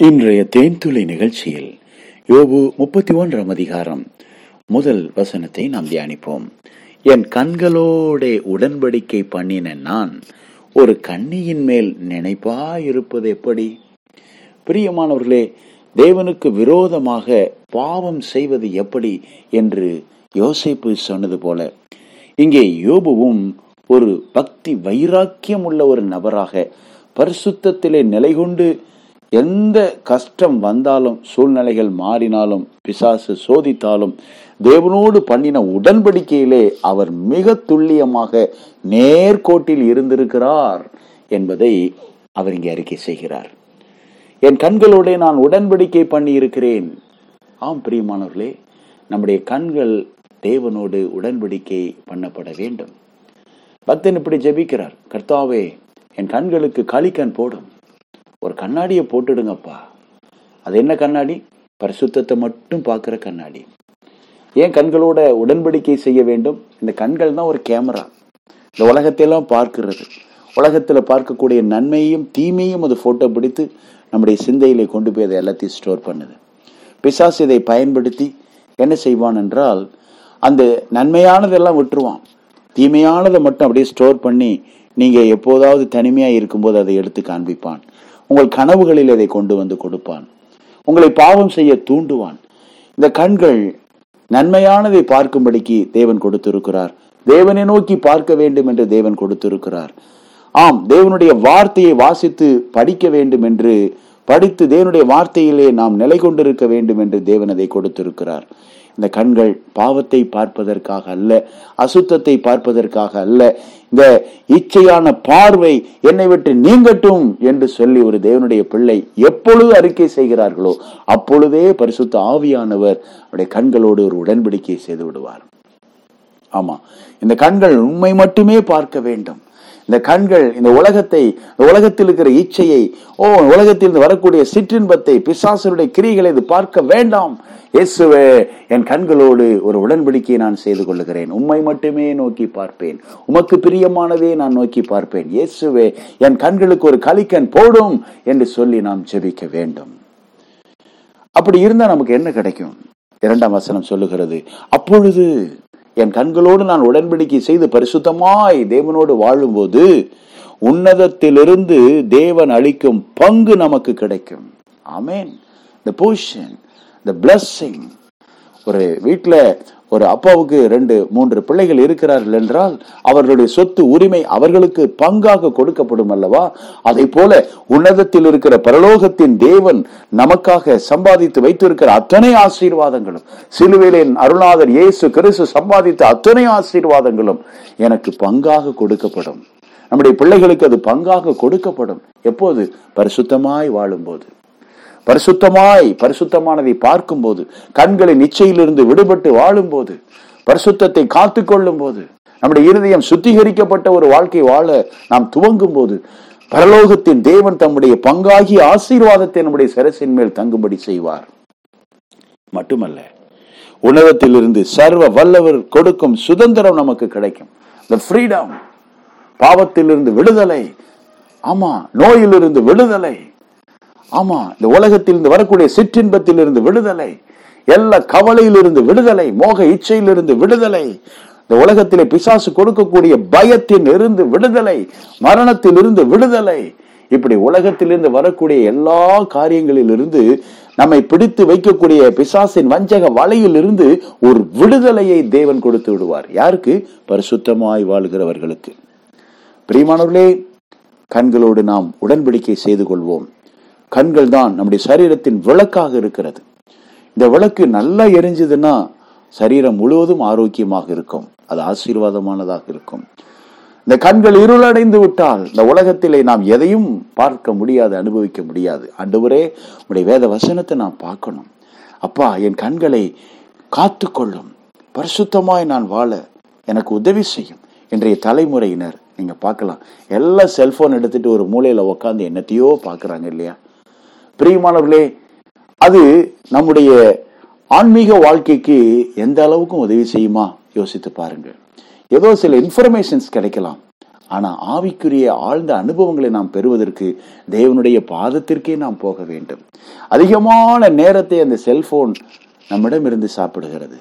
இன்றைய தேன்துளி நிகழ்ச்சியில் யோபு முப்பத்தி ஒன்றாம் அதிகாரம் முதல் வசனத்தை நாம் தியானிப்போம். என் கண்களோட உடன்படிக்கை பண்ணின நான் ஒரு கண்ணியின் மேல் நினைப்பா இருப்பது எப்படி? பிரியமானவர்களே தேவனுக்கு விரோதமாக பாவம் செய்வது எப்படி என்று யோசிப்பு சொன்னது போல இங்கே யோபுவும் ஒரு பக்தி வைராக்கியம் உள்ள ஒரு நபராக பரிசுத்தத்திலே நிலை கொண்டு எந்த கஷ்டம் வந்தாலும் சூழ்நிலைகள் மாறினாலும் பிசாசு சோதித்தாலும் தேவனோடு பண்ணின உடன்படிக்கையிலே அவர் மிக துல்லியமாக நேர்கோட்டில் இருந்திருக்கிறார் என்பதை அவர் இங்கே அறிக்கை செய்கிறார். என் கண்களோட நான் உடன்படிக்கை பண்ணி இருக்கிறேன் ஆம் பிரியமானவர்களே நம்முடைய கண்கள் தேவனோடு உடன்படிக்கை பண்ணப்பட வேண்டும். பக்தன் இப்படி ஜெபிக்கிறார் கர்த்தாவே என் கண்களுக்கு களிக்கண் போடும். ஒரு கண்ணாடியை போட்டுடுங்கப்பா. அது என்ன கண்ணாடி? பரிசுத்தத்தை மட்டும் பார்க்குற கண்ணாடி. ஏன் கண்களோட உடன்படிக்கை செய்ய வேண்டும்? இந்த கண்கள் தான் ஒரு கேமரா. இந்த உலகத்தையெல்லாம் பார்க்கிறது. உலகத்தில் பார்க்கக்கூடிய நன்மையும் தீமையும் அது ஃபோட்டோ பிடித்து நம்முடைய சிந்தையிலே கொண்டு போய் அதை எல்லாத்தையும் ஸ்டோர் பண்ணுது. பிசாஸ் இதை பயன்படுத்தி என்ன செய்வான் என்றால் அந்த நன்மையானதெல்லாம் விட்டுருவான். தீமையானதை மட்டும் அப்படியே ஸ்டோர் பண்ணி நீங்கள் எப்போதாவது தனிமையாக இருக்கும்போது அதை எடுத்து காண்பிப்பான். உங்கள் கனவுகளில் அதை கொண்டு வந்து கொடுப்பான்? உங்களை பாவம் செய்ய தூண்டுவான். இந்த கண்கள் நன்மையானதை பார்க்கும்படிக்கு தேவன் கொடுத்திருக்கிறார். தேவனை நோக்கி பார்க்க வேண்டும் என்று தேவன் கொடுத்திருக்கிறார். ஆம் தேவனுடைய வார்த்தையை வாசித்து படிக்க வேண்டும் என்று படித்து தேவனுடைய வார்த்தையிலே நாம் நிலை கொண்டிருக்க வேண்டும் என்று தேவன் அதை கொடுத்திருக்கிறார். இந்த கண்கள் பாவத்தை பார்ப்பதற்காக அல்ல அசுத்தத்தை பார்ப்பதற்காக அல்ல. இந்த இச்சையான பார்வை என்னை விட்டு நீங்கட்டும் என்று சொல்லி ஒரு தேவனுடைய பிள்ளை எப்பொழுது அறிக்கை செய்கிறார்களோ அப்பொழுதே பரிசுத்த ஆவியானவர் அவருடைய கண்களோடு ஒரு உடன்படிக்கை செய்து விடுவார். ஆமா இந்த கண்கள் உண்மை மட்டுமே பார்க்க வேண்டும். இந்த கண்கள் இந்த உலகத்தை இந்த உலகத்தில் இருக்கிற இச்சையை ஓ உலகத்தில் வரக்கூடிய சிற்றின்பத்தை பிசாசனுடைய கிரிகளை இது பார்க்க வேண்டாம். இயேசுவே என் கண்களோடு ஒரு உடன்படிக்கையை நான் செய்து கொள்ளுகிறேன். உம்மை மட்டுமே நோக்கி பார்ப்பேன். உமக்கு பிரியமானதே நான் நோக்கி பார்ப்பேன். இயேசுவே என் கண்களுக்கு ஒரு கலிக்கன் போடும் என்று சொல்லி நாம் ஜெபிக்க வேண்டும். அப்படி இருந்தா நமக்கு என்ன கிடைக்கும்? இரண்டாம் வசனம் சொல்லுகிறது அப்பொழுது என் கண்களோடு நான் உடன்படிக்கை செய்து பரிசுத்தமாய் தேவனோடு வாழும்போது உன்னதத்திலிருந்து தேவன் அளிக்கும் பங்கு நமக்கு கிடைக்கும். ஆமேன் த பொசிஷன் த பிளஸ்ஸிங் ஒரு வீட்டில் ஒரு அப்பாவுக்கு ரெண்டு மூன்று பிள்ளைகள் இருக்கிறார்கள் என்றால் அவர்களுடைய சொத்து உரிமை அவர்களுக்கு பங்காக கொடுக்கப்படும் அல்லவா? அதை போல உன்னதத்தில் இருக்கிற பரலோகத்தின் தேவன் நமக்காக சம்பாதித்து வைத்திருக்கிற அத்தனை ஆசீர்வாதங்களும் சிலுவையிலின் அருணாதர் இயேசு கிறிஸ்து சம்பாதித்த அத்தனை ஆசீர்வாதங்களும் எனக்கு பங்காக கொடுக்கப்படும். நம்முடைய பிள்ளைகளுக்கு அது பங்காக கொடுக்கப்படும். எப்போது? பரிசுத்தமாய் வாழும்போது. பரிசுத்தமாய் பரிசுத்தமானதை பார்க்கும்போது கண்களை நிச்சயிலிருந்து விடுபட்டு வாழும்போது பரிசுத்தத்தை காத்து கொள்ளும் போது நம்முடைய இருதயம் சுத்திகரிக்கப்பட்ட ஒரு வாழ்க்கை வாழ நாம் துவங்கும் போது பரலோகத்தின் தேவன் தம்முடைய பங்காகி ஆசீர்வாதத்தை நம்முடைய சரசின் மேல் தங்கும்படி செய்வார். மட்டுமல்ல உணவத்திலிருந்து சர்வ வல்லவர் கொடுக்கும் சுதந்திரம் நமக்கு கிடைக்கும். த ஃப்ரீடம் பாவத்திலிருந்து விடுதலை ஆமா நோயிலிருந்து விடுதலை ஆமா இந்த உலகத்திலிருந்து வரக்கூடிய சிற்றின்பத்திலிருந்து விடுதலை எல்லா கவலையிலிருந்து விடுதலை மோக இச்சையிலிருந்து விடுதலை இந்த உலகத்திலே பிசாசு கொடுக்கக்கூடிய பயத்தின் இருந்து விடுதலை மரணத்தில் இருந்து விடுதலை. இப்படி உலகத்திலிருந்து வரக்கூடிய எல்லா காரியங்களிலிருந்து நம்மை பிடித்து வைக்கக்கூடிய பிசாசின் வஞ்சக வலையில் இருந்து ஒரு விடுதலையை தேவன் கொடுத்து விடுவார். யாருக்கு? பரிசுத்தமாய் வாழ்கிறவர்களுக்கு. பிரியமானவர்களே கண்களோடு நாம் உடன்படிக்கை செய்து கொள்வோம். கண்கள் தான் நம்முடைய சரீரத்தின் விளக்காக இருக்கிறது. இந்த விளக்கு நல்லா எரிஞ்சதுன்னா சரீரம் முழுவதும் ஆரோக்கியமாக இருக்கும். அது ஆசீர்வாதமானதாக இருக்கும். இந்த கண்கள் இருளடைந்து விட்டால் இந்த உலகத்திலே நாம் எதையும் பார்க்க முடியாது அனுபவிக்க முடியாது. அன்றுவரே உடைய வேத வசனத்தை நாம் பார்க்கணும். அப்பா என் கண்களை காத்து கொள்ளும் பரிசுத்தமாய் நான் வாழ எனக்கு உதவி செய்யும். இன்றைய தலைமுறையினர் நீங்க பார்க்கலாம். எல்லாம் செல்போன் எடுத்துட்டு ஒரு மூலையில உட்காந்து என்னத்தையோ பாக்குறாங்க இல்லையா? பிரியமானவர்களே அது நம்முடைய ஆன்மீக வாழ்க்கைக்கு எந்த அளவுக்கும் உதவி செய்யுமா? யோசித்து பாருங்க ஏதோ சில இன்ஃபர்மேஷன்ஸ் கிடைக்கலாம். ஆனா ஆவிக்குரிய ஆழ்ந்த அனுபவங்களை நாம் பெறுவதற்கு தேவனுடைய பாதத்திற்கே நாம் போக வேண்டும். அதிகமான நேரத்தை அந்த செல்போன் நம்மிடமிருந்து சாப்பிடுகிறது.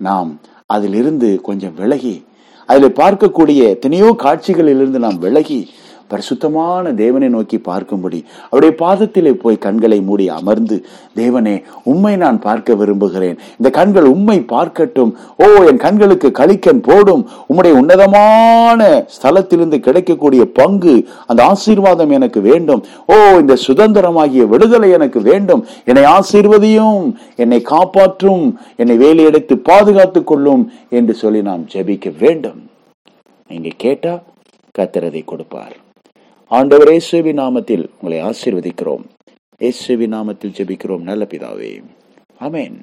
நாம் அதிலிருந்து கொஞ்சம் விலகி அதில் பார்க்கக்கூடிய எத்தனையோ காட்சிகளிலிருந்து நாம் விலகி பரிசுத்தமான தேவனை நோக்கி பார்க்கும்படி அவருடைய பாதத்திலே போய் கண்களை மூடி அமர்ந்து தேவனே உம்மை நான் பார்க்க விரும்புகிறேன். இந்த கண்கள் உம்மை பார்க்கட்டும். ஓ என் கண்களுக்கு கழிக்கன் போடும். உம்முடைய உன்னதமான ஸ்தலத்திலிருந்து கிடைக்கக்கூடிய பங்கு அந்த ஆசீர்வாதம் எனக்கு வேண்டும். ஓ இந்த சுதந்திரமாகிய விடுதலை எனக்கு வேண்டும். என்னை ஆசீர்வதியும் என்னை காப்பாற்றும் என்னை வேலையெடுத்து பாதுகாத்துக் கொள்ளும் என்று சொல்லி நாம் ஜெபிக்க வேண்டும். நீங்க கேட்டா கத்திரதை கொடுப்பார். ஆண்டவர் இயேசுவி நாமத்தில் உங்களை ஆசீர்வதிக்கிறோம். இயேசுவி நாமத்தில் ஜெபிக்கிறோம். நல்ல பிதாவே. அமேன்